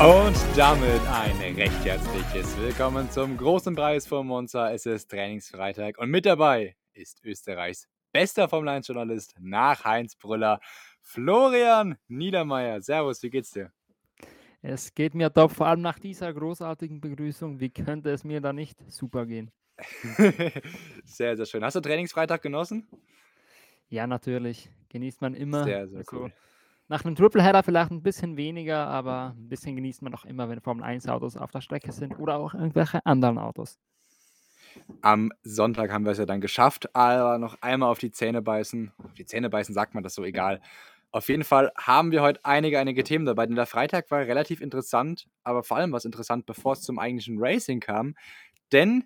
Und damit ein recht herzliches Willkommen zum großen Preis von Monza. Es ist Trainingsfreitag und mit dabei ist Österreichs bester Formel 1 Journalist nach Heinz Brüller, Florian Niedermeyer. Servus, wie geht's dir? Es geht mir top, vor allem nach dieser großartigen Begrüßung. Wie könnte es mir da nicht super gehen? sehr, sehr schön. Hast du Trainingsfreitag genossen? Ja, natürlich. Genießt man immer. Sehr, sehr also, cool. Nach einem Tripleheader vielleicht ein bisschen weniger, aber ein bisschen genießt man doch immer, wenn Formel 1 Autos auf der Strecke sind oder auch irgendwelche anderen Autos. Am Sonntag haben wir es ja dann geschafft, aber noch einmal auf die Zähne beißen. Auf die Zähne beißen sagt man das so egal. Auf jeden Fall haben wir heute einige, einige Themen dabei, denn der Freitag war relativ interessant, aber vor allem was interessant, bevor es zum eigentlichen Racing kam. Denn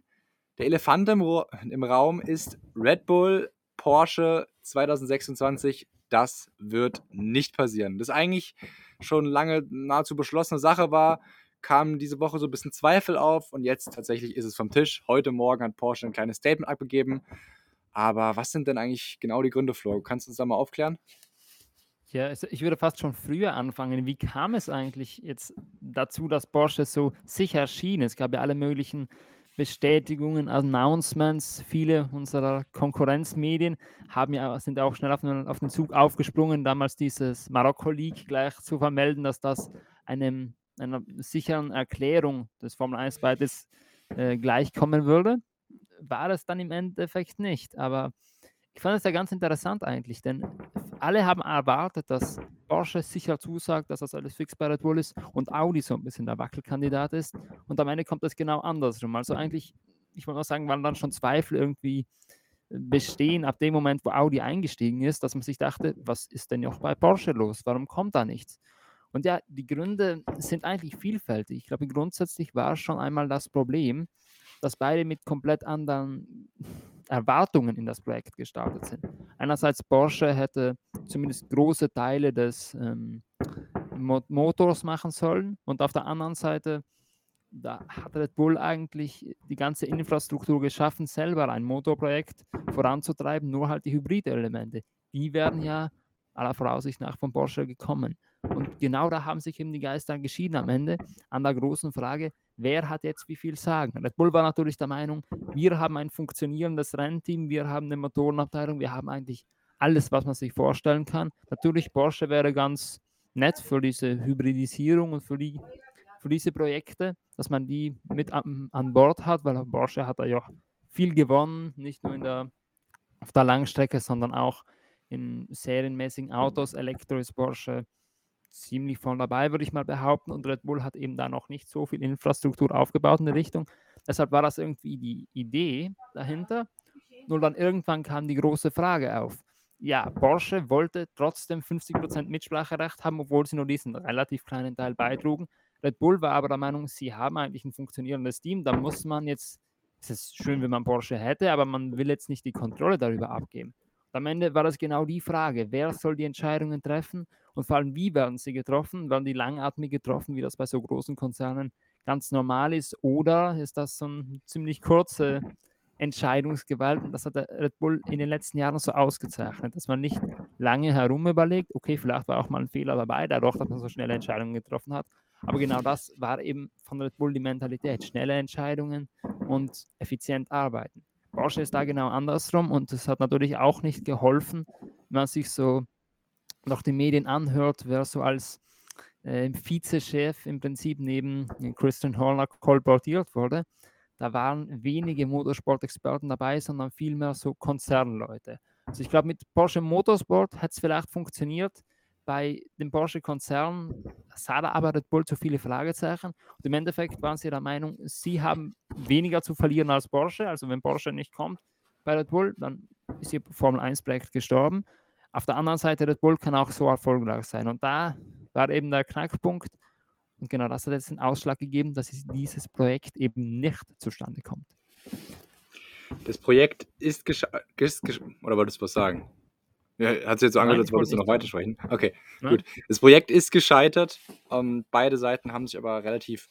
der Elefant im, im Raum ist Red Bull Porsche 2026 das wird nicht passieren. Das eigentlich schon lange nahezu beschlossene Sache war, kam diese Woche so ein bisschen Zweifel auf und jetzt tatsächlich ist es vom Tisch. Heute Morgen hat Porsche ein kleines Statement abgegeben. Aber was sind denn eigentlich genau die Gründe, Flo? Kannst du uns da mal aufklären? Ja, also ich würde fast schon früher anfangen. Wie kam es eigentlich jetzt dazu, dass Porsche so sicher erschien? Es gab ja alle möglichen Bestätigungen, Announcements. Viele unserer Konkurrenzmedien haben ja, sind auch schnell auf den, auf den Zug aufgesprungen, damals dieses Marokko-League gleich zu vermelden, dass das einem, einer sicheren Erklärung des Formel 1-Beites äh, gleichkommen würde. War es dann im Endeffekt nicht. Aber ich fand es ja ganz interessant eigentlich, denn alle haben erwartet, dass Porsche sicher zusagt, dass das alles fix bei Red Bull ist und Audi so ein bisschen der Wackelkandidat ist. Und am Ende kommt das genau andersrum. Also eigentlich, ich wollte mal sagen, waren dann schon Zweifel irgendwie bestehen ab dem Moment, wo Audi eingestiegen ist, dass man sich dachte, was ist denn noch bei Porsche los? Warum kommt da nichts? Und ja, die Gründe sind eigentlich vielfältig. Ich glaube, grundsätzlich war schon einmal das Problem, dass beide mit komplett anderen Erwartungen in das Projekt gestartet sind. Einerseits Porsche hätte zumindest große Teile des ähm, Motors machen sollen und auf der anderen Seite da hat Red Bull eigentlich die ganze Infrastruktur geschaffen, selber ein Motorprojekt voranzutreiben, nur halt die Hybrid-Elemente. Die werden ja aller Voraussicht nach von Porsche gekommen. Und genau da haben sich eben die Geister geschieden am Ende an der großen Frage, wer hat jetzt wie viel sagen. Red Bull war natürlich der Meinung, wir haben ein funktionierendes Rennteam, wir haben eine Motorenabteilung, wir haben eigentlich alles, was man sich vorstellen kann. Natürlich, Porsche wäre ganz nett für diese Hybridisierung und für, die, für diese Projekte, dass man die mit an, an Bord hat, weil Porsche hat ja viel gewonnen, nicht nur in der, auf der Langstrecke, sondern auch in serienmäßigen Autos. Elektro ist Porsche ziemlich voll dabei, würde ich mal behaupten. Und Red Bull hat eben da noch nicht so viel Infrastruktur aufgebaut in der Richtung. Deshalb war das irgendwie die Idee dahinter. Nur dann irgendwann kam die große Frage auf. Ja, Porsche wollte trotzdem 50% Mitspracherecht haben, obwohl sie nur diesen relativ kleinen Teil beitrugen. Red Bull war aber der Meinung, sie haben eigentlich ein funktionierendes Team. Da muss man jetzt, es ist schön, wenn man Porsche hätte, aber man will jetzt nicht die Kontrolle darüber abgeben. Und am Ende war das genau die Frage, wer soll die Entscheidungen treffen und vor allem, wie werden sie getroffen? Werden die langatmig getroffen, wie das bei so großen Konzernen ganz normal ist? Oder ist das so eine ziemlich kurze Entscheidungsgewalt? Und das hat der Red Bull in den letzten Jahren so ausgezeichnet, dass man nicht lange herum überlegt, okay, vielleicht war auch mal ein Fehler dabei, dadurch, dass man so schnelle Entscheidungen getroffen hat. Aber genau das war eben von Red Bull die Mentalität. Schnelle Entscheidungen und effizient arbeiten. Porsche ist da genau andersrum und es hat natürlich auch nicht geholfen, wenn man sich so noch die Medien anhört, wer so als äh, Vizechef im Prinzip neben Christian Horner kolportiert wurde, da waren wenige Motorsport-Experten dabei, sondern vielmehr so Konzernleute. Also ich glaube, mit Porsche Motorsport hat es vielleicht funktioniert. Bei dem Porsche-Konzern sah da aber Red Bull zu viele Fragezeichen. Und im Endeffekt waren sie der Meinung, sie haben weniger zu verlieren als Porsche. Also wenn Porsche nicht kommt bei Red Bull, dann ist ihr Formel 1-Projekt gestorben. Auf der anderen Seite, Red Bull kann auch so erfolgreich sein. Und da war eben der Knackpunkt. Und genau das hat jetzt den Ausschlag gegeben, dass dieses Projekt eben nicht zustande kommt. Das Projekt ist gescheitert. Oder wolltest du was sagen? Ja, hat sich jetzt so angehört, als wolltest du noch weitersprechen. Okay, ja. gut. Das Projekt ist gescheitert. Um, ähm, beide Seiten haben sich aber relativ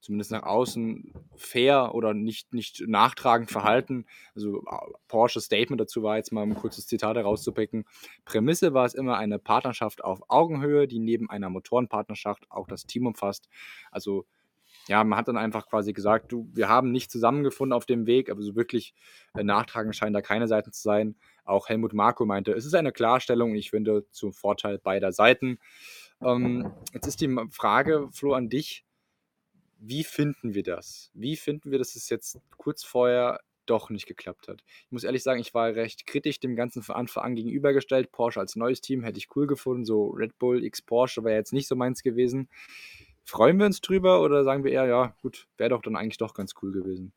zumindest nach außen fair oder nicht, nicht nachtragend verhalten. Also Porsches Statement dazu war jetzt mal ein kurzes Zitat herauszupicken. Prämisse war es immer eine Partnerschaft auf Augenhöhe, die neben einer Motorenpartnerschaft auch das Team umfasst. Also ja, man hat dann einfach quasi gesagt, du, wir haben nicht zusammengefunden auf dem Weg, aber so wirklich äh, nachtragend scheinen da keine Seiten zu sein. Auch Helmut Marko meinte, es ist eine Klarstellung, ich finde, zum Vorteil beider Seiten. Ähm, jetzt ist die Frage, Flo, an dich. Wie finden wir das? Wie finden wir, dass es jetzt kurz vorher doch nicht geklappt hat? Ich muss ehrlich sagen, ich war recht kritisch dem Ganzen von Anfang an gegenübergestellt. Porsche als neues Team hätte ich cool gefunden. So Red Bull X Porsche wäre jetzt nicht so meins gewesen. Freuen wir uns drüber oder sagen wir eher, ja, gut, wäre doch dann eigentlich doch ganz cool gewesen?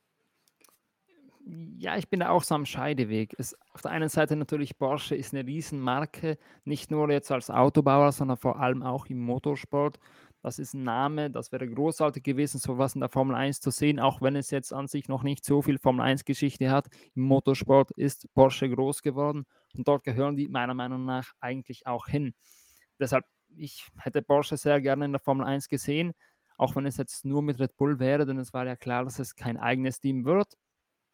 Ja, ich bin da auch so am Scheideweg. Es, auf der einen Seite natürlich, Porsche ist eine Riesenmarke, nicht nur jetzt als Autobauer, sondern vor allem auch im Motorsport. Das ist ein Name, das wäre großartig gewesen, sowas in der Formel 1 zu sehen, auch wenn es jetzt an sich noch nicht so viel Formel 1-Geschichte hat. Im Motorsport ist Porsche groß geworden und dort gehören die meiner Meinung nach eigentlich auch hin. Deshalb, ich hätte Porsche sehr gerne in der Formel 1 gesehen, auch wenn es jetzt nur mit Red Bull wäre, denn es war ja klar, dass es kein eigenes Team wird.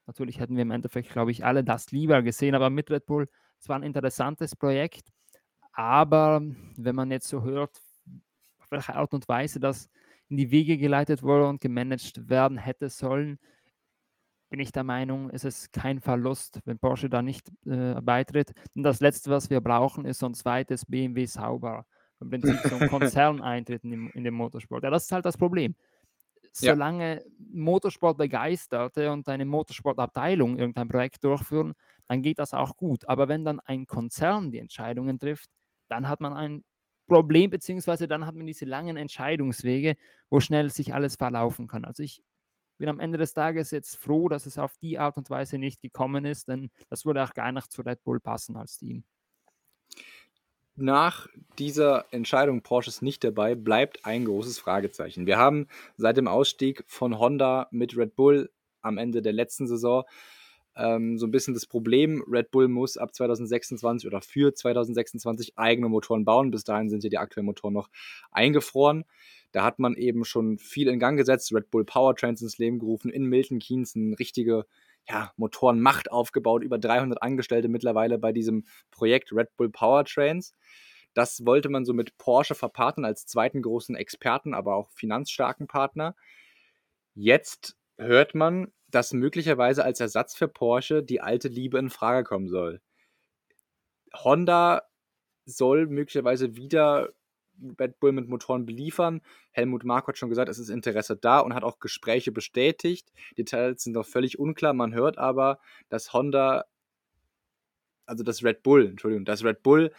Natürlich hätten wir im Endeffekt, glaube ich, alle das lieber gesehen, aber mit Red Bull, es war ein interessantes Projekt. Aber wenn man jetzt so hört, auf welche Art und Weise das in die Wege geleitet wurde und gemanagt werden hätte sollen, bin ich der Meinung, ist es kein Verlust, wenn Porsche da nicht äh, beitritt. Und das Letzte, was wir brauchen, ist so ein zweites BMW sauber. Im Prinzip so ein Konzern eintreten in, in dem Motorsport. Ja, das ist halt das Problem solange ja. Motorsportbegeisterte und eine Motorsportabteilung irgendein Projekt durchführen, dann geht das auch gut. Aber wenn dann ein Konzern die Entscheidungen trifft, dann hat man ein Problem, beziehungsweise dann hat man diese langen Entscheidungswege, wo schnell sich alles verlaufen kann. Also ich bin am Ende des Tages jetzt froh, dass es auf die Art und Weise nicht gekommen ist, denn das würde auch gar nicht zu Red Bull passen als Team nach dieser Entscheidung Porsches nicht dabei, bleibt ein großes Fragezeichen. Wir haben seit dem Ausstieg von Honda mit Red Bull am Ende der letzten Saison ähm, so ein bisschen das Problem, Red Bull muss ab 2026 oder für 2026 eigene Motoren bauen. Bis dahin sind ja die aktuellen Motoren noch eingefroren. Da hat man eben schon viel in Gang gesetzt, Red Bull Powertrains ins Leben gerufen, in Milton Keynes eine richtige ja, Motorenmacht aufgebaut, über 300 Angestellte mittlerweile bei diesem Projekt Red Bull Powertrains. Das wollte man so mit Porsche verpartnern als zweiten großen Experten, aber auch finanzstarken Partner. Jetzt hört man, dass möglicherweise als Ersatz für Porsche die alte Liebe in Frage kommen soll. Honda soll möglicherweise wieder Red Bull mit Motoren beliefern. Helmut Mark hat schon gesagt, es ist Interesse da und hat auch Gespräche bestätigt. Details sind noch völlig unklar. Man hört aber, dass Honda, also das Red Bull, Entschuldigung, dass Red Bull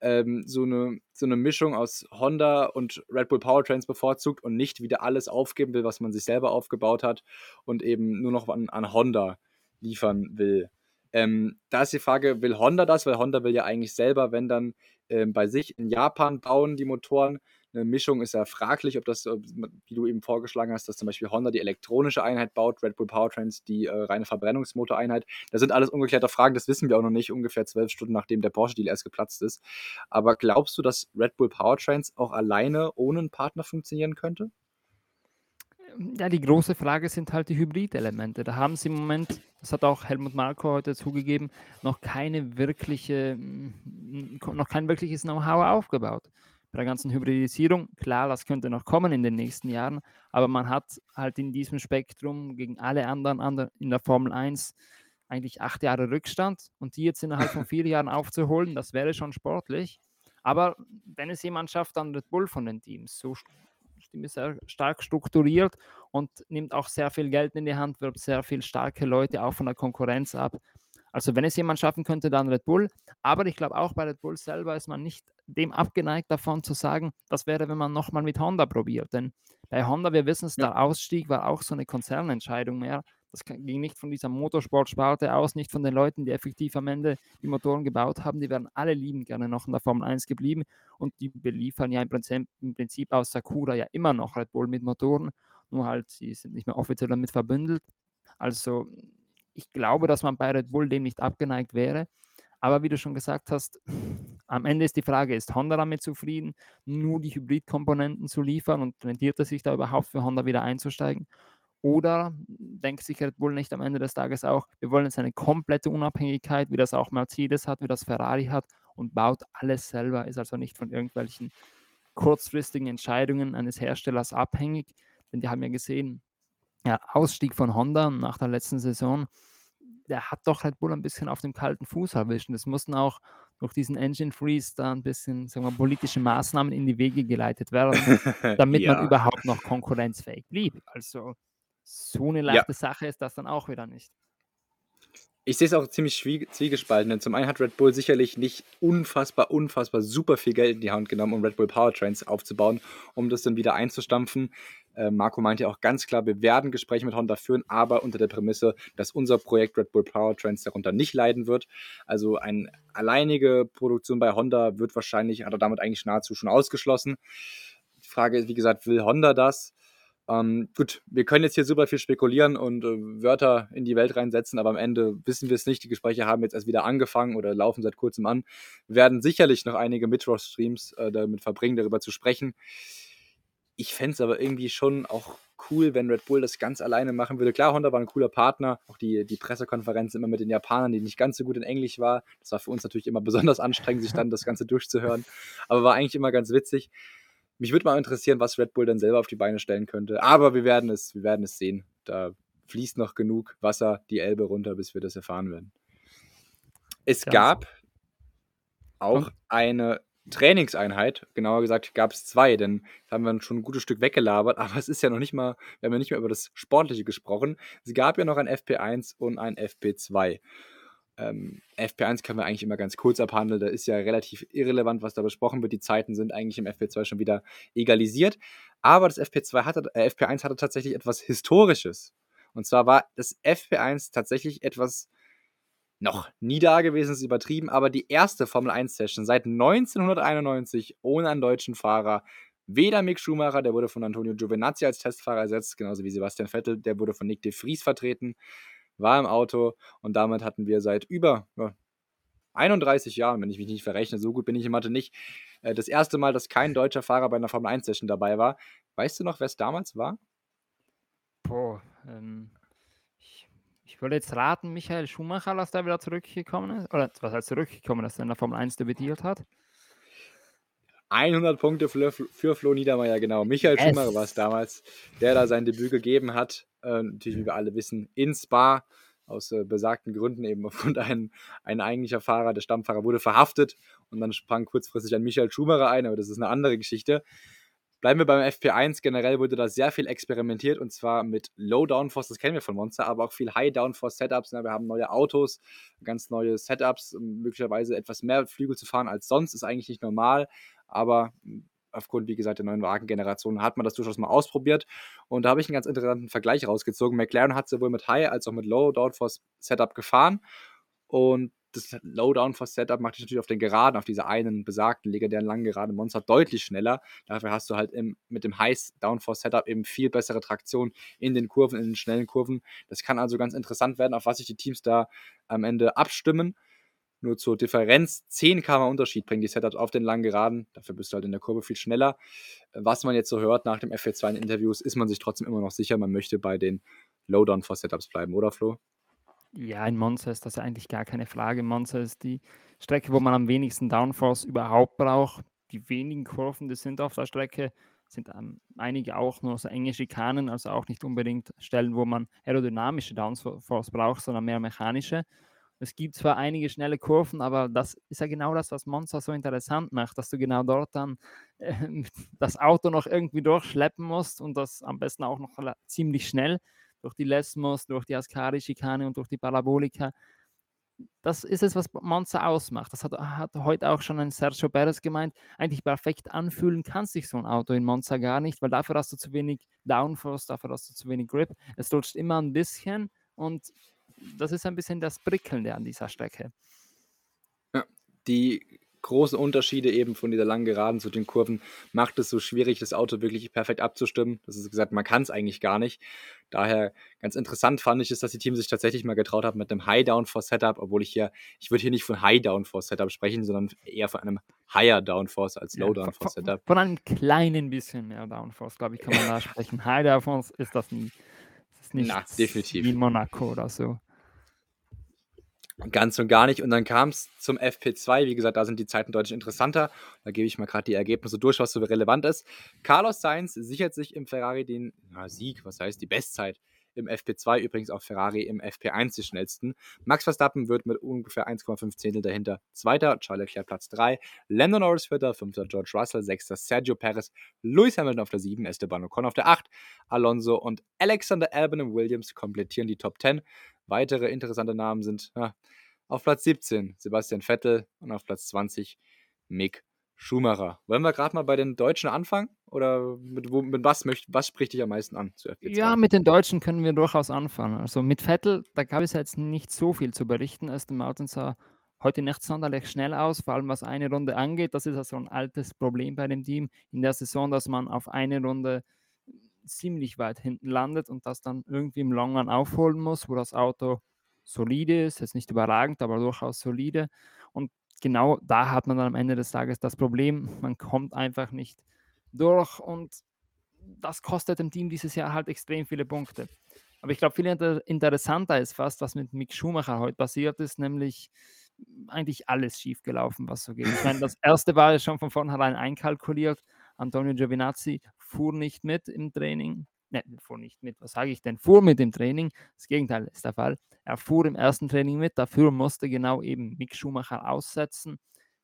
ähm, so, eine, so eine Mischung aus Honda und Red Bull Powertrains bevorzugt und nicht wieder alles aufgeben will, was man sich selber aufgebaut hat und eben nur noch an, an Honda liefern will. Ähm, da ist die Frage, will Honda das? Weil Honda will ja eigentlich selber, wenn dann ähm, bei sich in Japan bauen, die Motoren. Mischung ist ja fraglich, ob das, wie du eben vorgeschlagen hast, dass zum Beispiel Honda die elektronische Einheit baut, Red Bull Powertrains die äh, reine Verbrennungsmotoreinheit. Das sind alles ungeklärte Fragen, das wissen wir auch noch nicht, ungefähr zwölf Stunden nachdem der Porsche-Deal erst geplatzt ist. Aber glaubst du, dass Red Bull Powertrains auch alleine ohne einen Partner funktionieren könnte? Ja, die große Frage sind halt die Hybridelemente. Da haben sie im Moment, das hat auch Helmut Marko heute zugegeben, noch keine wirkliche, mm, noch kein wirkliches Know-how aufgebaut. Bei der ganzen Hybridisierung, klar, das könnte noch kommen in den nächsten Jahren, aber man hat halt in diesem Spektrum gegen alle anderen in der Formel 1 eigentlich acht Jahre Rückstand und die jetzt innerhalb von vier Jahren aufzuholen, das wäre schon sportlich. Aber wenn es jemand schafft, dann Red Bull von den Teams. So Team ist sehr stark strukturiert und nimmt auch sehr viel Geld in die Hand, wirbt sehr viel starke Leute auch von der Konkurrenz ab. Also wenn es jemand schaffen könnte, dann Red Bull. Aber ich glaube auch bei Red Bull selber ist man nicht dem abgeneigt davon zu sagen, das wäre, wenn man nochmal mit Honda probiert. Denn bei Honda, wir wissen es, ja. der Ausstieg war auch so eine Konzernentscheidung mehr. Das ging nicht von dieser Motorsportsparte aus, nicht von den Leuten, die effektiv am Ende die Motoren gebaut haben. Die wären alle liebend gerne noch in der Formel 1 geblieben und die beliefern ja im Prinzip, im Prinzip aus Sakura ja immer noch Red Bull mit Motoren, nur halt sie sind nicht mehr offiziell damit verbündelt. Also ich glaube, dass man bei Red Bull dem nicht abgeneigt wäre. Aber wie du schon gesagt hast, am Ende ist die Frage, ist Honda damit zufrieden, nur die Hybridkomponenten zu liefern und rentiert es sich da überhaupt für Honda wieder einzusteigen? Oder denkt sich Red Bull nicht am Ende des Tages auch, wir wollen jetzt eine komplette Unabhängigkeit, wie das auch Mercedes hat, wie das Ferrari hat und baut alles selber, ist also nicht von irgendwelchen kurzfristigen Entscheidungen eines Herstellers abhängig. Denn die haben ja gesehen, ja, Ausstieg von Honda nach der letzten Saison, der hat doch Red Bull ein bisschen auf dem kalten Fuß erwischt. Und es mussten auch durch diesen Engine Freeze da ein bisschen sagen wir, politische Maßnahmen in die Wege geleitet werden, damit ja. man überhaupt noch konkurrenzfähig blieb. Also so eine leichte ja. Sache ist das dann auch wieder nicht. Ich sehe es auch ziemlich zwiegespalten, denn zum einen hat Red Bull sicherlich nicht unfassbar, unfassbar super viel Geld in die Hand genommen, um Red Bull Powertrains aufzubauen, um das dann wieder einzustampfen. Äh, Marco meinte ja auch ganz klar, wir werden Gespräche mit Honda führen, aber unter der Prämisse, dass unser Projekt Red Bull Powertrains darunter nicht leiden wird. Also eine alleinige Produktion bei Honda wird wahrscheinlich, hat er damit eigentlich nahezu schon ausgeschlossen. Die Frage ist, wie gesagt, will Honda das? Ähm, gut, wir können jetzt hier super viel spekulieren und äh, Wörter in die Welt reinsetzen, aber am Ende wissen wir es nicht. Die Gespräche haben jetzt erst wieder angefangen oder laufen seit kurzem an. Wir werden sicherlich noch einige Mittwoch-Streams äh, damit verbringen, darüber zu sprechen. Ich fände es aber irgendwie schon auch cool, wenn Red Bull das ganz alleine machen würde. Klar, Honda war ein cooler Partner. Auch die, die Pressekonferenz immer mit den Japanern, die nicht ganz so gut in Englisch war. Das war für uns natürlich immer besonders anstrengend, sich dann das Ganze durchzuhören. Aber war eigentlich immer ganz witzig. Mich würde mal interessieren, was Red Bull dann selber auf die Beine stellen könnte. Aber wir werden es, wir werden es sehen. Da fließt noch genug Wasser die Elbe runter, bis wir das erfahren werden. Es ja. gab auch eine Trainingseinheit, genauer gesagt gab es zwei, denn da haben wir schon ein gutes Stück weggelabert, aber es ist ja noch nicht mal, wir haben ja nicht mehr über das Sportliche gesprochen. Es gab ja noch ein FP1 und ein FP2. Ähm, FP1 können wir eigentlich immer ganz kurz abhandeln. Da ist ja relativ irrelevant, was da besprochen wird. Die Zeiten sind eigentlich im FP2 schon wieder egalisiert. Aber das FP2 hatte, äh, FP1 hatte tatsächlich etwas Historisches. Und zwar war das FP1 tatsächlich etwas noch nie da gewesen, ist übertrieben, aber die erste Formel 1-Session seit 1991 ohne einen deutschen Fahrer. Weder Mick Schumacher, der wurde von Antonio Giovinazzi als Testfahrer ersetzt, genauso wie Sebastian Vettel, der wurde von Nick de Vries vertreten war im Auto und damit hatten wir seit über ja, 31 Jahren, wenn ich mich nicht verrechne, so gut bin ich in Mathe nicht, äh, das erste Mal, dass kein deutscher Fahrer bei einer Formel 1 Session dabei war. Weißt du noch, wer es damals war? Boah, ähm, ich, würde jetzt raten, Michael Schumacher, dass der wieder zurückgekommen ist. Oder was heißt zurückgekommen, dass er in der Formel 1 debütiert hat. 100 Punkte für, für Flo Niedermeyer, genau. Michael yes. Schumacher war es damals, der da sein Debüt gegeben hat. Äh, natürlich, wie wir alle wissen, in Spa. Aus äh, besagten Gründen eben aufgrund ein, ein eigentlicher Fahrer, der Stammfahrer, wurde verhaftet und dann sprang kurzfristig ein Michael Schumacher ein, aber das ist eine andere Geschichte. Bleiben wir beim FP1. Generell wurde da sehr viel experimentiert und zwar mit Low Downforce, das kennen wir von Monster, aber auch viel High Downforce Setups. Wir haben neue Autos, ganz neue Setups, möglicherweise etwas mehr Flügel zu fahren als sonst, ist eigentlich nicht normal aber aufgrund, wie gesagt, der neuen Wagengeneration hat man das durchaus mal ausprobiert. Und da habe ich einen ganz interessanten Vergleich rausgezogen. McLaren hat sowohl mit High als auch mit Low Downforce Setup gefahren. Und das Low Downforce Setup macht dich natürlich auf den Geraden, auf dieser einen besagten legendären langen geraden Monster deutlich schneller. Dafür hast du halt im, mit dem High Downforce Setup eben viel bessere Traktion in den Kurven, in den schnellen Kurven. Das kann also ganz interessant werden, auf was sich die Teams da am Ende abstimmen. Nur zur Differenz, 10 km Unterschied bringen die Setups auf den langen Geraden. Dafür bist du halt in der Kurve viel schneller. Was man jetzt so hört nach dem FP2 in Interviews, ist man sich trotzdem immer noch sicher, man möchte bei den Lowdown for Setups bleiben, oder Flo? Ja, in Monza ist das eigentlich gar keine Frage. Monza ist die Strecke, wo man am wenigsten Downforce überhaupt braucht. Die wenigen Kurven, die sind auf der Strecke, sind ähm, einige auch nur so enge Schikanen, also auch nicht unbedingt Stellen, wo man aerodynamische Downforce braucht, sondern mehr mechanische. Es gibt zwar einige schnelle Kurven, aber das ist ja genau das, was Monza so interessant macht, dass du genau dort dann äh, das Auto noch irgendwie durchschleppen musst und das am besten auch noch ziemlich schnell durch die Lesmos, durch die Ascari-Schikane und durch die Parabolika. Das ist es, was Monza ausmacht. Das hat, hat heute auch schon ein Sergio Perez gemeint. Eigentlich perfekt anfühlen kann sich so ein Auto in Monza gar nicht, weil dafür hast du zu wenig Downforce, dafür hast du zu wenig Grip. Es rutscht immer ein bisschen und das ist ein bisschen das Prickelnde an dieser Strecke. Ja, die großen Unterschiede eben von dieser langen Geraden zu den Kurven macht es so schwierig, das Auto wirklich perfekt abzustimmen. Das ist gesagt, man kann es eigentlich gar nicht. Daher ganz interessant fand ich es, dass die Teams sich tatsächlich mal getraut haben mit einem High-Downforce-Setup, obwohl ich hier, ich würde hier nicht von High-Downforce-Setup sprechen, sondern eher von einem Higher Downforce als Low Downforce-Setup. Ja, von, von, einem kleinen bisschen mehr Downforce, glaube ich, kann man da sprechen. High Downforce ist das nie. Das ist nicht Na, definitiv. wie Monaco oder so. Ganz und gar nicht. Und dann kam es zum FP2. Wie gesagt, da sind die Zeiten deutlich interessanter. Da gebe ich mal gerade die Ergebnisse durch, was so relevant ist. Carlos Sainz sichert sich im Ferrari den na, Sieg, was heißt die Bestzeit im FP2, übrigens auch Ferrari im FP1 die schnellsten. Max Verstappen wird mit ungefähr 1,5 Zehntel dahinter Zweiter, Charles Leclerc Platz 3, Lando Norris Vierter, Fünfter George Russell, Sechster Sergio Perez, Lewis Hamilton auf der 7, Esteban Ocon auf der 8, Alonso und Alexander Albon und Williams komplettieren die Top 10. Weitere interessante Namen sind ja, auf Platz 17 Sebastian Vettel und auf Platz 20 Mick Schumacher. Wollen wir gerade mal bei den Deutschen anfangen? Oder mit, wo, mit was, möcht, was spricht dich am meisten an zu FP2? Ja, mit den Deutschen können wir durchaus anfangen. Also mit Vettel, da gab es jetzt nicht so viel zu berichten. Aston Martin sah heute nicht sonderlich schnell aus, vor allem was eine Runde angeht. Das ist also ein altes Problem bei dem Team in der Saison, dass man auf eine Runde ziemlich weit hinten landet und das dann irgendwie im Long Run aufholen muss, wo das Auto solide ist, jetzt nicht überragend, aber durchaus solide. Und genau da hat man dann am Ende des Tages das Problem, man kommt einfach nicht durch und das kostet dem Team dieses Jahr halt extrem viele Punkte. Aber ich glaube, viel inter interessanter ist fast, was mit Mick Schumacher heute passiert ist, nämlich eigentlich alles schiefgelaufen, was so geht. Ich meine, das erste war ja schon von vornherein einkalkuliert. Antonio Giovinazzi fuhr nicht mit im Training. Ne, fuhr nicht mit. Was sage ich denn? Fuhr mit im Training. Das Gegenteil ist der Fall. Er fuhr im ersten Training mit. Dafür musste genau eben Mick Schumacher aussetzen.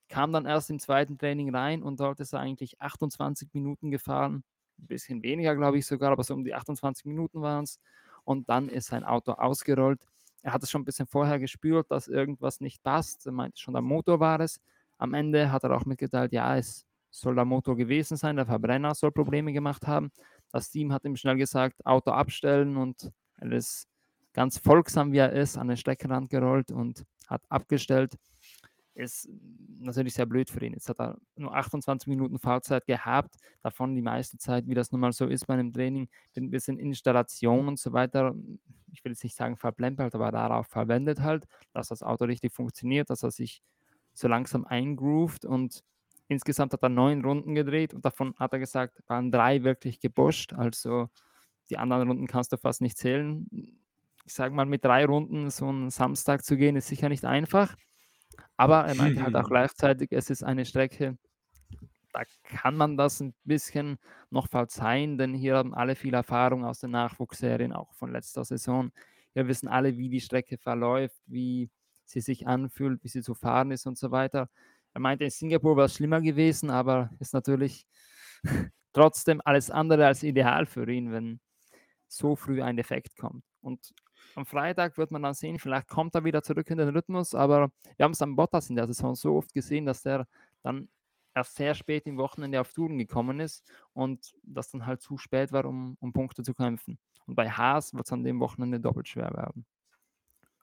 Kam dann erst im zweiten Training rein und dort ist er eigentlich 28 Minuten gefahren. Ein bisschen weniger, glaube ich sogar, aber so um die 28 Minuten waren es. Und dann ist sein Auto ausgerollt. Er hat es schon ein bisschen vorher gespürt, dass irgendwas nicht passt. Er meinte schon, der Motor war es. Am Ende hat er auch mitgeteilt, ja, es soll der Motor gewesen sein, der Verbrenner soll Probleme gemacht haben. Das Team hat ihm schnell gesagt, Auto abstellen und er ist ganz folgsam, wie er ist, an den Streckenrand gerollt und hat abgestellt. Ist natürlich sehr blöd für ihn. Jetzt hat er nur 28 Minuten Fahrzeit gehabt, davon die meiste Zeit, wie das nun mal so ist bei einem Training, ein bisschen Installation und so weiter. Ich will jetzt nicht sagen verplempert, aber darauf verwendet halt, dass das Auto richtig funktioniert, dass er sich so langsam eingroovt und Insgesamt hat er neun Runden gedreht und davon hat er gesagt, waren drei wirklich geboscht. Also die anderen Runden kannst du fast nicht zählen. Ich sage mal, mit drei Runden so einen Samstag zu gehen, ist sicher nicht einfach. Aber er meinte halt auch gleichzeitig, es ist eine Strecke, da kann man das ein bisschen noch verzeihen, denn hier haben alle viel Erfahrung aus den Nachwuchsserien, auch von letzter Saison. Wir wissen alle, wie die Strecke verläuft, wie sie sich anfühlt, wie sie zu fahren ist und so weiter. Er meinte, in Singapur war es schlimmer gewesen, aber ist natürlich trotzdem alles andere als ideal für ihn, wenn so früh ein Defekt kommt. Und am Freitag wird man dann sehen, vielleicht kommt er wieder zurück in den Rhythmus, aber wir haben es am Bottas in der Saison so oft gesehen, dass der dann erst sehr spät im Wochenende auf Touren gekommen ist und das dann halt zu spät war, um, um Punkte zu kämpfen. Und bei Haas wird es an dem Wochenende doppelt schwer werden.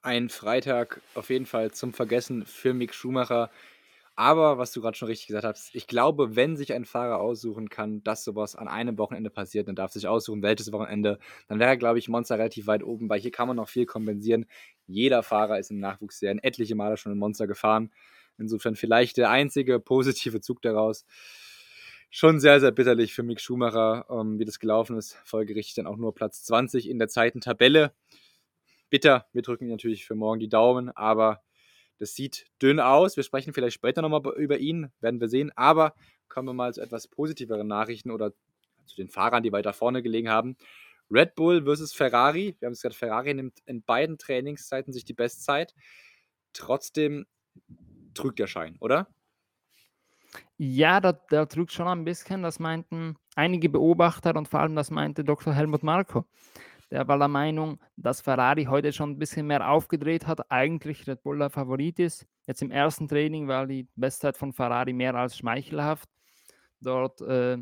Ein Freitag auf jeden Fall zum Vergessen für Mick Schumacher. Aber was du gerade schon richtig gesagt hast, ich glaube, wenn sich ein Fahrer aussuchen kann, dass sowas an einem Wochenende passiert, dann darf sich aussuchen, welches Wochenende, dann wäre, glaube ich, Monster relativ weit oben, weil hier kann man noch viel kompensieren. Jeder Fahrer ist im Nachwuchsserien etliche Male schon in Monster gefahren. Insofern vielleicht der einzige positive Zug daraus. Schon sehr, sehr bitterlich für Mick Schumacher, ähm, wie das gelaufen ist. Folgerichtig dann auch nur Platz 20 in der Zeitentabelle. Bitter, wir drücken natürlich für morgen die Daumen, aber das sieht dünn aus. Wir sprechen vielleicht später nochmal über ihn, werden wir sehen. Aber kommen wir mal zu etwas positiveren Nachrichten oder zu den Fahrern, die weiter vorne gelegen haben. Red Bull versus Ferrari. Wir haben es gesagt, Ferrari nimmt in beiden Trainingszeiten sich die Bestzeit. Trotzdem trügt der Schein, oder? Ja, der, der trügt schon ein bisschen. Das meinten einige Beobachter und vor allem das meinte Dr. Helmut Marko. Der war der Meinung, dass Ferrari heute schon ein bisschen mehr aufgedreht hat, eigentlich Red Bull der Favorit ist. Jetzt im ersten Training war die Bestzeit von Ferrari mehr als schmeichelhaft. Dort äh,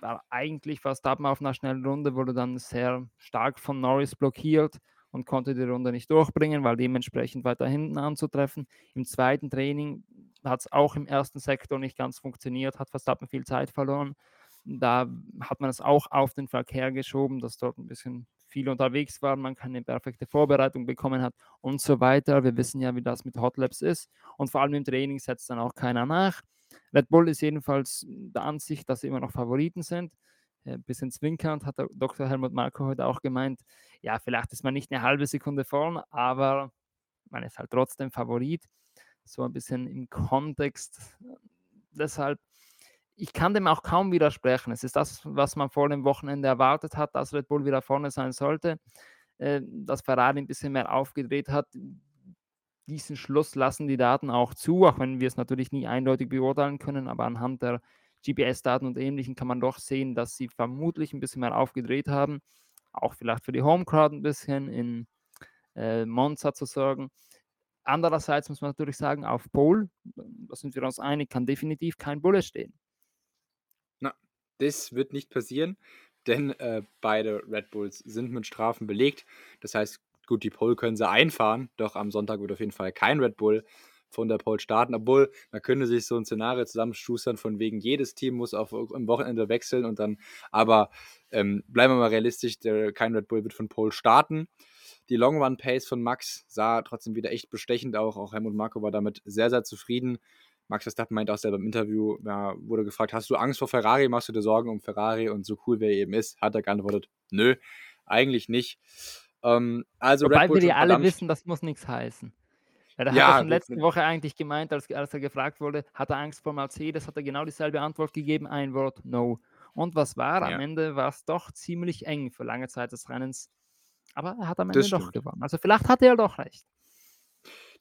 war eigentlich ab auf einer schnellen Runde, wurde dann sehr stark von Norris blockiert und konnte die Runde nicht durchbringen, weil dementsprechend weiter hinten anzutreffen. Im zweiten Training hat es auch im ersten Sektor nicht ganz funktioniert, hat Verstappen viel Zeit verloren. Da hat man es auch auf den Verkehr geschoben, dass dort ein bisschen viel unterwegs war, man keine perfekte Vorbereitung bekommen hat und so weiter. Wir wissen ja, wie das mit Hot Labs ist. Und vor allem im Training setzt dann auch keiner nach. Red Bull ist jedenfalls der Ansicht, dass sie immer noch Favoriten sind. Ein bisschen zwinkernd hat Dr. Helmut Marko heute auch gemeint, ja, vielleicht ist man nicht eine halbe Sekunde vorn, aber man ist halt trotzdem Favorit. So ein bisschen im Kontext. Deshalb ich kann dem auch kaum widersprechen. Es ist das, was man vor dem Wochenende erwartet hat, dass Red Bull wieder vorne sein sollte, äh, dass Ferrari ein bisschen mehr aufgedreht hat. Diesen Schluss lassen die Daten auch zu, auch wenn wir es natürlich nie eindeutig beurteilen können, aber anhand der GPS-Daten und Ähnlichem kann man doch sehen, dass sie vermutlich ein bisschen mehr aufgedreht haben. Auch vielleicht für die Homecrowd ein bisschen in äh, Monza zu sorgen. Andererseits muss man natürlich sagen, auf Pole, da sind wir uns einig, kann definitiv kein Bulle stehen. Das wird nicht passieren, denn äh, beide Red Bulls sind mit Strafen belegt. Das heißt, gut, die Pole können sie einfahren, doch am Sonntag wird auf jeden Fall kein Red Bull von der Pole starten, obwohl man könnte sich so ein Szenario zusammenschustern, von wegen jedes Team muss auf, am Wochenende wechseln und dann, aber ähm, bleiben wir mal realistisch, der, kein Red Bull wird von Pole starten. Die Long Run Pace von Max sah trotzdem wieder echt bestechend auch. Auch Helmut Marko war damit sehr, sehr zufrieden. Max Verstappen meint auch selber im Interview, ja, wurde gefragt, hast du Angst vor Ferrari, machst du dir Sorgen um Ferrari und so cool wie er eben ist, hat er geantwortet, nö, eigentlich nicht. Ähm, also Wobei wir ja alle wissen, das muss nichts heißen. Ja, da ja, hat er schon letzte Woche eigentlich gemeint, als, als er gefragt wurde, hat er Angst vor Mercedes, hat er genau dieselbe Antwort gegeben, ein Wort, no. Und was war? Ja. Am Ende war es doch ziemlich eng für lange Zeit des Rennens. Aber er hat am Ende doch gewonnen. Also vielleicht hat er doch recht.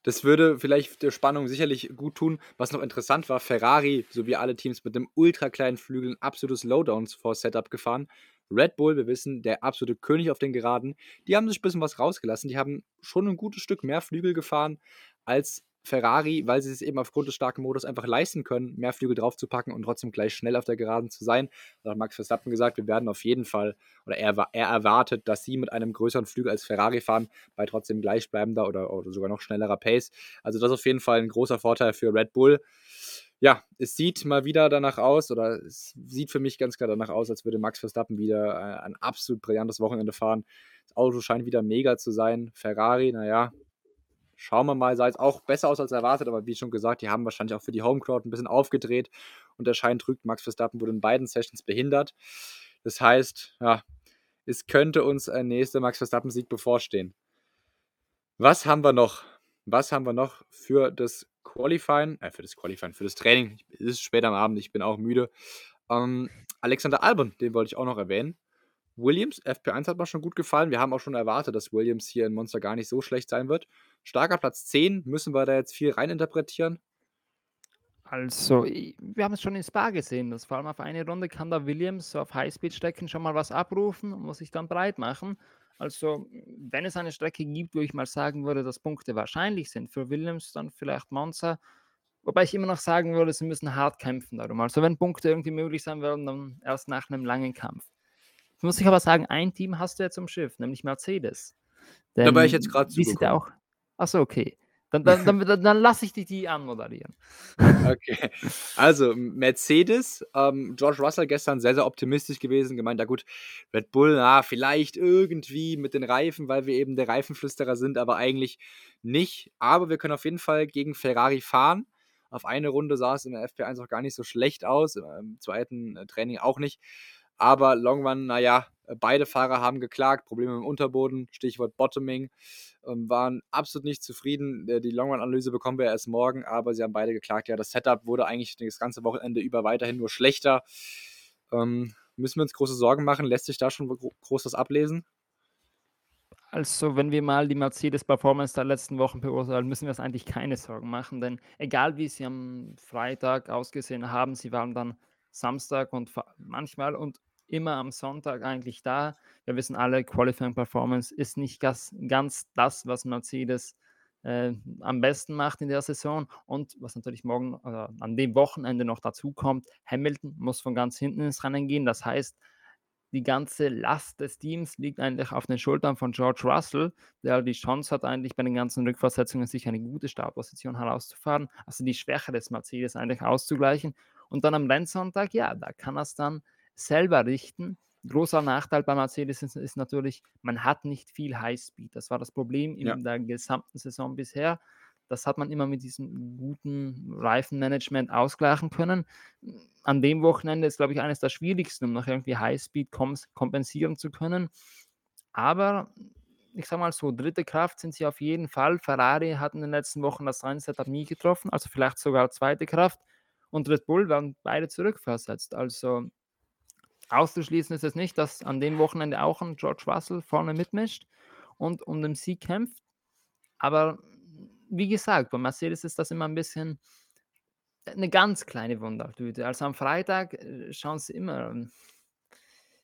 Das würde vielleicht der Spannung sicherlich gut tun. Was noch interessant war, Ferrari sowie alle Teams mit einem ultra kleinen Flügel ein absolutes Lowdowns vor Setup gefahren. Red Bull, wir wissen, der absolute König auf den Geraden, die haben sich ein bisschen was rausgelassen. Die haben schon ein gutes Stück mehr Flügel gefahren als Ferrari, weil sie es eben aufgrund des starken Modus einfach leisten können, mehr Flügel draufzupacken und trotzdem gleich schnell auf der Geraden zu sein. Da hat Max Verstappen gesagt, wir werden auf jeden Fall, oder er, er erwartet, dass sie mit einem größeren Flügel als Ferrari fahren, bei trotzdem gleichbleibender oder, oder sogar noch schnellerer Pace. Also das ist auf jeden Fall ein großer Vorteil für Red Bull. Ja, es sieht mal wieder danach aus, oder es sieht für mich ganz klar danach aus, als würde Max Verstappen wieder äh, ein absolut brillantes Wochenende fahren. Das Auto scheint wieder mega zu sein. Ferrari, naja, Schauen wir mal, sah jetzt auch besser aus als erwartet, aber wie schon gesagt, die haben wahrscheinlich auch für die Homecrowd ein bisschen aufgedreht und der Schein trügt, Max Verstappen wurde in beiden Sessions behindert. Das heißt, ja, es könnte uns ein nächster Max Verstappen-Sieg bevorstehen. Was haben wir noch? Was haben wir noch für das Qualifying? Äh, für das Qualifying, für das Training. Es ist spät am Abend, ich bin auch müde. Ähm, Alexander Albon, den wollte ich auch noch erwähnen. Williams, FP1 hat mir schon gut gefallen. Wir haben auch schon erwartet, dass Williams hier in Monster gar nicht so schlecht sein wird. Starker Platz 10, müssen wir da jetzt viel reininterpretieren? Also, wir haben es schon in Spa gesehen, dass vor allem auf eine Runde kann da Williams auf Highspeed-Strecken schon mal was abrufen und muss sich dann breit machen. Also, wenn es eine Strecke gibt, wo ich mal sagen würde, dass Punkte wahrscheinlich sind für Williams, dann vielleicht Monza. Wobei ich immer noch sagen würde, sie müssen hart kämpfen darum. Also, wenn Punkte irgendwie möglich sein werden, dann erst nach einem langen Kampf. Jetzt muss ich aber sagen, ein Team hast du jetzt im Schiff, nämlich Mercedes. Denn, da war ich jetzt gerade auch. Achso, okay. Dann, dann, dann, dann, lasse ich dich die anmoderieren. Okay. Also, Mercedes, ähm, George Russell gestern sehr, sehr optimistisch gewesen, gemeint, ja gut, Red Bull, na, vielleicht irgendwie mit den Reifen, weil wir eben der Reifenflüsterer sind, aber eigentlich nicht. Aber wir können auf jeden Fall gegen Ferrari fahren. Auf eine Runde sah es in der FP1 auch gar nicht so schlecht aus, im zweiten äh, Training auch nicht. Aber Long Run, naja, beide Fahrer haben geklagt, Probleme im Unterboden, Stichwort Bottoming, ähm, waren absolut nicht zufrieden. Äh, die Long Run-Analyse bekommen wir erst morgen, aber sie haben beide geklagt. Ja, das Setup wurde eigentlich das ganze Wochenende über weiterhin nur schlechter. Ähm, müssen wir uns große Sorgen machen? Lässt sich da schon groß was ablesen? Also, wenn wir mal die Mercedes-Performance der letzten Wochen beurteilen, müssen wir uns eigentlich keine Sorgen machen, denn egal wie sie am Freitag ausgesehen haben, sie waren dann Samstag und manchmal und immer am Sonntag eigentlich da. Wir wissen alle, Qualifying Performance ist nicht ganz, ganz das, was Mercedes äh, am besten macht in der Saison. Und was natürlich morgen oder an dem Wochenende noch dazu kommt, Hamilton muss von ganz hinten ins Rennen gehen. Das heißt, die ganze Last des Teams liegt eigentlich auf den Schultern von George Russell, der die Chance hat, eigentlich bei den ganzen Rückversetzungen sich eine gute Startposition herauszufahren, also die Schwäche des Mercedes eigentlich auszugleichen. Und dann am Rennsonntag, ja, da kann er es dann selber richten. Großer Nachteil bei Mercedes ist, ist, natürlich, man hat nicht viel Highspeed. Das war das Problem in ja. der gesamten Saison bisher. Das hat man immer mit diesem guten Reifenmanagement ausgleichen können. An dem Wochenende ist, glaube ich, eines der schwierigsten, um noch irgendwie Highspeed kompensieren zu können. Aber ich sage mal so, dritte Kraft sind sie auf jeden Fall. Ferrari hat in den letzten Wochen das Rennsetup nie getroffen, also vielleicht sogar zweite Kraft. Und Red Bull werden beide zurückversetzt. Also auszuschließen ist es nicht, dass an dem Wochenende auch ein George Russell vorne mitmischt und um den Sieg kämpft. Aber wie gesagt, bei Mercedes ist das immer ein bisschen eine ganz kleine Wundertüte. Also am Freitag äh, schauen sie immer ähm,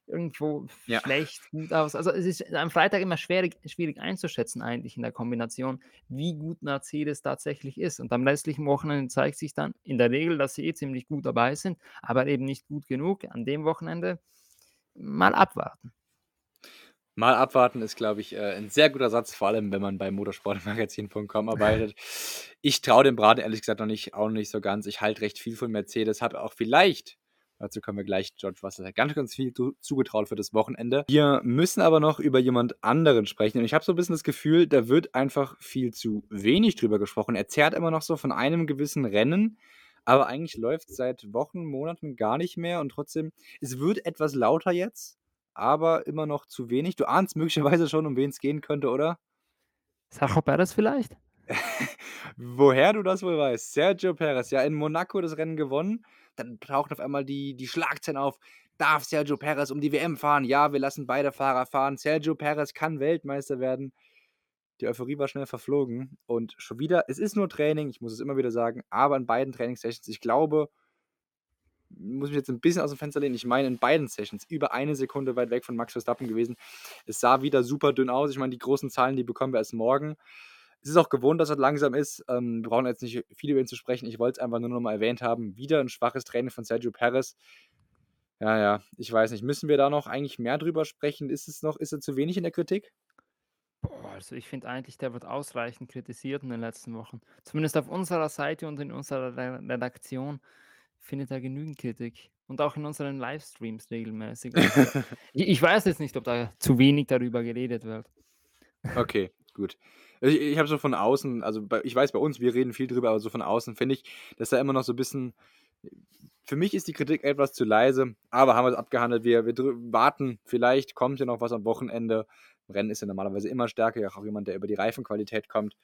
irgendwo ja. schlecht, gut aus. Also es ist am Freitag immer schwierig, schwierig einzuschätzen eigentlich in der Kombination, wie gut Mercedes tatsächlich ist. Und am restlichen Wochenende zeigt sich dann in der Regel, dass sie eh ziemlich gut dabei sind, aber eben nicht gut genug. An dem Wochenende mal abwarten. Mal abwarten ist, glaube ich, äh, ein sehr guter Satz, vor allem wenn man bei motorsportmagazin.com arbeitet. Ich traue dem Braten ehrlich gesagt noch nicht, auch noch nicht so ganz. Ich halte recht viel von Mercedes, habe auch vielleicht, dazu kommen wir gleich, George Russell ganz, ganz viel zugetraut für das Wochenende. Wir müssen aber noch über jemand anderen sprechen und ich habe so ein bisschen das Gefühl, da wird einfach viel zu wenig drüber gesprochen. Er zerrt immer noch so von einem gewissen Rennen, aber eigentlich läuft es seit Wochen, Monaten gar nicht mehr und trotzdem, es wird etwas lauter jetzt aber immer noch zu wenig. Du ahnst möglicherweise schon, um wen es gehen könnte, oder? Sergio Perez vielleicht? Woher du das wohl weißt. Sergio Perez, ja, in Monaco das Rennen gewonnen. Dann taucht auf einmal die, die Schlagzeilen auf. Darf Sergio Perez um die WM fahren? Ja, wir lassen beide Fahrer fahren. Sergio Perez kann Weltmeister werden. Die Euphorie war schnell verflogen. Und schon wieder, es ist nur Training, ich muss es immer wieder sagen, aber in beiden Trainingssessions, ich glaube, muss mich jetzt ein bisschen aus dem Fenster lehnen. Ich meine, in beiden Sessions über eine Sekunde weit weg von Max Verstappen gewesen. Es sah wieder super dünn aus. Ich meine, die großen Zahlen, die bekommen wir erst morgen. Es ist auch gewohnt, dass er langsam ist. Ähm, wir brauchen jetzt nicht viel über ihn zu sprechen. Ich wollte es einfach nur noch mal erwähnt haben. Wieder ein schwaches Training von Sergio Perez. Ja, ja, ich weiß nicht. Müssen wir da noch eigentlich mehr drüber sprechen? Ist es noch, ist er zu wenig in der Kritik? Also ich finde eigentlich, der wird ausreichend kritisiert in den letzten Wochen. Zumindest auf unserer Seite und in unserer Redaktion findet er genügend Kritik. Und auch in unseren Livestreams regelmäßig. Ich weiß jetzt nicht, ob da zu wenig darüber geredet wird. Okay, gut. Ich, ich habe so von außen, also bei, ich weiß bei uns, wir reden viel drüber, aber so von außen finde ich, dass da immer noch so ein bisschen. Für mich ist die Kritik etwas zu leise, aber haben wir es abgehandelt. Wir, wir warten, vielleicht kommt ja noch was am Wochenende. Rennen ist ja normalerweise immer stärker, auch jemand, der über die Reifenqualität kommt.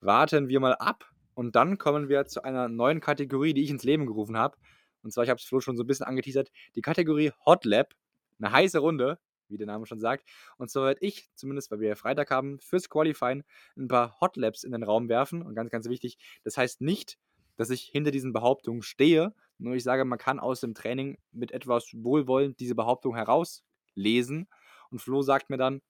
Warten wir mal ab und dann kommen wir zu einer neuen Kategorie, die ich ins Leben gerufen habe. Und zwar, ich habe es Flo schon so ein bisschen angeteasert, die Kategorie Hot Lab. Eine heiße Runde, wie der Name schon sagt. Und so werde ich, zumindest weil wir ja Freitag haben, fürs Qualifying ein paar Hot Labs in den Raum werfen. Und ganz, ganz wichtig, das heißt nicht, dass ich hinter diesen Behauptungen stehe, nur ich sage, man kann aus dem Training mit etwas Wohlwollen diese Behauptung herauslesen. Und Flo sagt mir dann,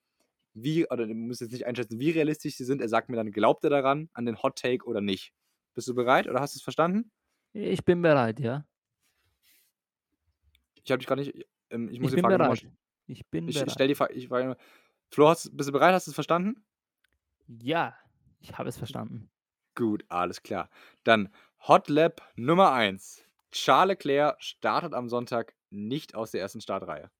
wie, oder du musst jetzt nicht einschätzen, wie realistisch sie sind. Er sagt mir dann, glaubt er daran, an den Hot Take oder nicht. Bist du bereit oder hast du es verstanden? Ich bin bereit, ja. Ich habe dich gar nicht. Ähm, ich muss ich die Frage bereit. Ich bin ich, bereit. Ich stell die Frage. Ich frage Flo, hast, bist du bereit? Hast du es verstanden? Ja, ich habe es verstanden. Gut, alles klar. Dann Hot Lab Nummer 1. Charles Leclerc startet am Sonntag nicht aus der ersten Startreihe.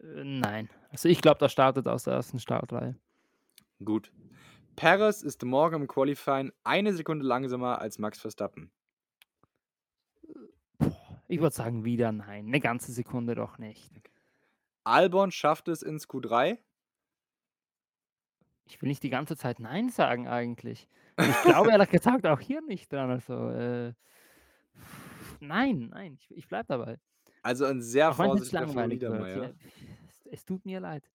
Äh, nein. Also ich glaube, das startet aus der ersten Startreihe. Gut. Perez ist morgen im Qualifying eine Sekunde langsamer als Max Verstappen. Ich würde sagen, wieder nein. Eine ganze Sekunde doch nicht. Albon schafft es ins Q3. Ich will nicht die ganze Zeit Nein sagen eigentlich. Ich glaube ehrlich gesagt auch hier nicht dran. Also, äh, nein, nein, ich, ich bleibe dabei. Also ein sehr Auch vorsichtiger Niedermeyer. Es tut mir leid.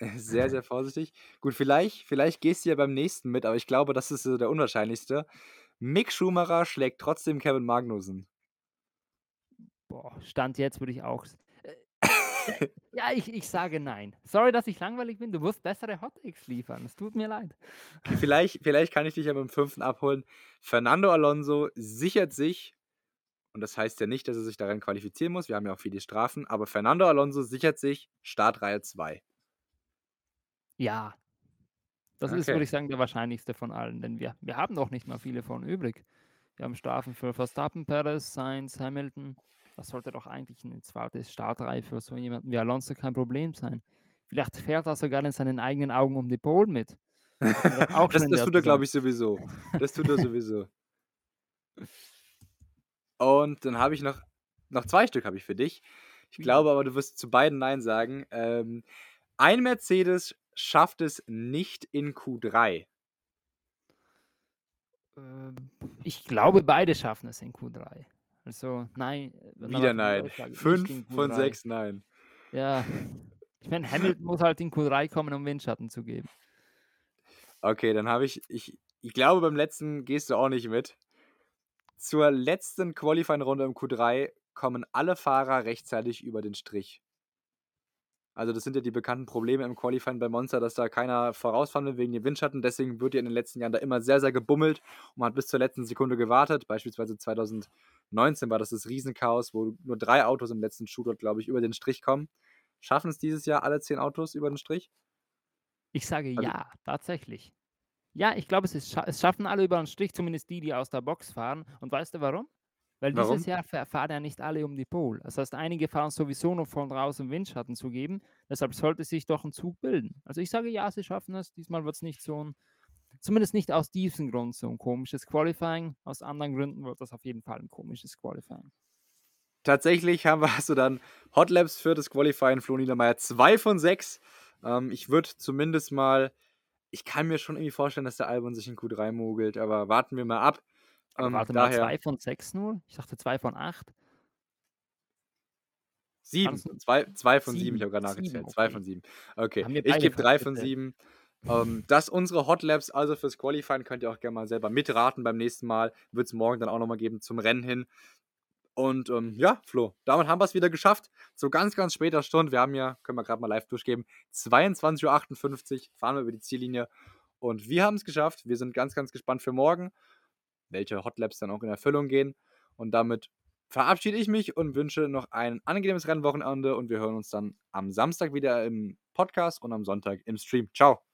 Sehr, sehr vorsichtig. Gut, vielleicht, vielleicht gehst du ja beim nächsten mit, aber ich glaube, das ist so der unwahrscheinlichste. Mick Schumacher schlägt trotzdem Kevin Magnussen. Boah, Stand jetzt würde ich auch. Äh, ja, ich, ich sage nein. Sorry, dass ich langweilig bin. Du musst bessere Hottakes liefern. Es tut mir leid. Vielleicht, vielleicht kann ich dich ja dem fünften abholen. Fernando Alonso sichert sich Und das heißt ja nicht, dass er sich daran qualifizieren muss. Wir haben ja auch viele Strafen. Aber Fernando Alonso sichert sich Startreihe 2. Ja. Das ist, Okay. würde ich sagen, der wahrscheinlichste von allen, denn wir, wir haben auch nicht mal viele von übrig. Wir haben Strafen für Verstappen, Perez, Sainz, Hamilton. Das sollte doch eigentlich eine zweite Startreihe für so jemanden wie Alonso kein Problem sein. Vielleicht fährt er sogar in seinen eigenen Augen um die Pole mit. Das, das der tut er, glaube ich, sowieso. Das tut er sowieso. Und dann habe ich noch, noch zwei Stück habe ich für dich. Ich glaube aber, du wirst zu beiden Nein sagen. Ähm, ein Mercedes schafft es nicht in Q3. Ähm, Ich glaube, beide schaffen es in Q3. Also, nein. äh, Wieder warte, Nein. Fünf von Q3. sechs Nein. Ja. Ich meine, Hamilton muss halt in Q3 kommen, um Windschatten zu geben. Okay, dann habe ich, ich, ich glaube, beim letzten gehst du auch nicht mit. Zur letzten Qualifying-Runde im Q3 kommen alle Fahrer rechtzeitig über den Strich. Also das sind ja die bekannten Probleme im Qualifying bei Monster, dass da keiner vorausfahren will wegen dem Windschatten. Deswegen wird ja in den letzten Jahren da immer sehr, sehr gebummelt und man hat bis zur letzten Sekunde gewartet. Beispielsweise 2019 war das das Riesenchaos, wo nur drei Autos im letzten Shootout, glaube ich, über den Strich kommen. Schaffen es dieses Jahr alle zehn Autos über den Strich? Ich sage Also- ja, tatsächlich. Ja, ich glaube, es, scha- es schaffen alle über den Strich, zumindest die, die aus der Box fahren. Und weißt du warum? Weil Warum? dieses Jahr fa- fahren ja nicht alle um die Pole. Das heißt, einige fahren sowieso noch von draußen Windschatten zu geben. Deshalb sollte sich doch ein Zug bilden. Also ich sage ja, sie schaffen es. Diesmal wird es nicht so ein, zumindest nicht aus diesem Grund so ein komisches Qualifying. Aus anderen Gründen wird das auf jeden Fall ein komisches Qualifying. Tatsächlich haben wir, hast du dann Hot Laps für das Qualifying, Flo Niedermeyer, zwei von sechs. Ähm, ich würde zumindest mal, ich kann mir schon irgendwie vorstellen, dass der Albon sich in Q3 mogelt, aber warten wir mal ab. Ähm, warte mal, daher zwei von sechs nur? Ich dachte zwei von acht. sieben, zwei, zwei von sieben, Sieben, ich habe gerade sieben, nachgezählt, zwei okay. von sieben. Okay, Haben wir ich gebe drei falsch von gezählt. sieben. Ähm, das unsere Hot Laps, also fürs Qualifying könnt ihr auch gerne mal selber mitraten beim nächsten Mal. Wird es morgen dann auch nochmal geben zum Rennen hin. Und ähm, ja, Flo, damit haben wir es wieder geschafft. Zu ganz, ganz später Stunde. Wir haben ja, können wir gerade mal live durchgeben, 22.58 Uhr fahren wir über die Ziellinie. Und wir haben es geschafft. Wir sind ganz, ganz gespannt für morgen, welche Hot Laps dann auch in Erfüllung gehen. Und damit verabschiede ich mich und wünsche noch ein angenehmes Rennwochenende. Und wir hören uns dann am Samstag wieder im Podcast und am Sonntag im Stream. Ciao.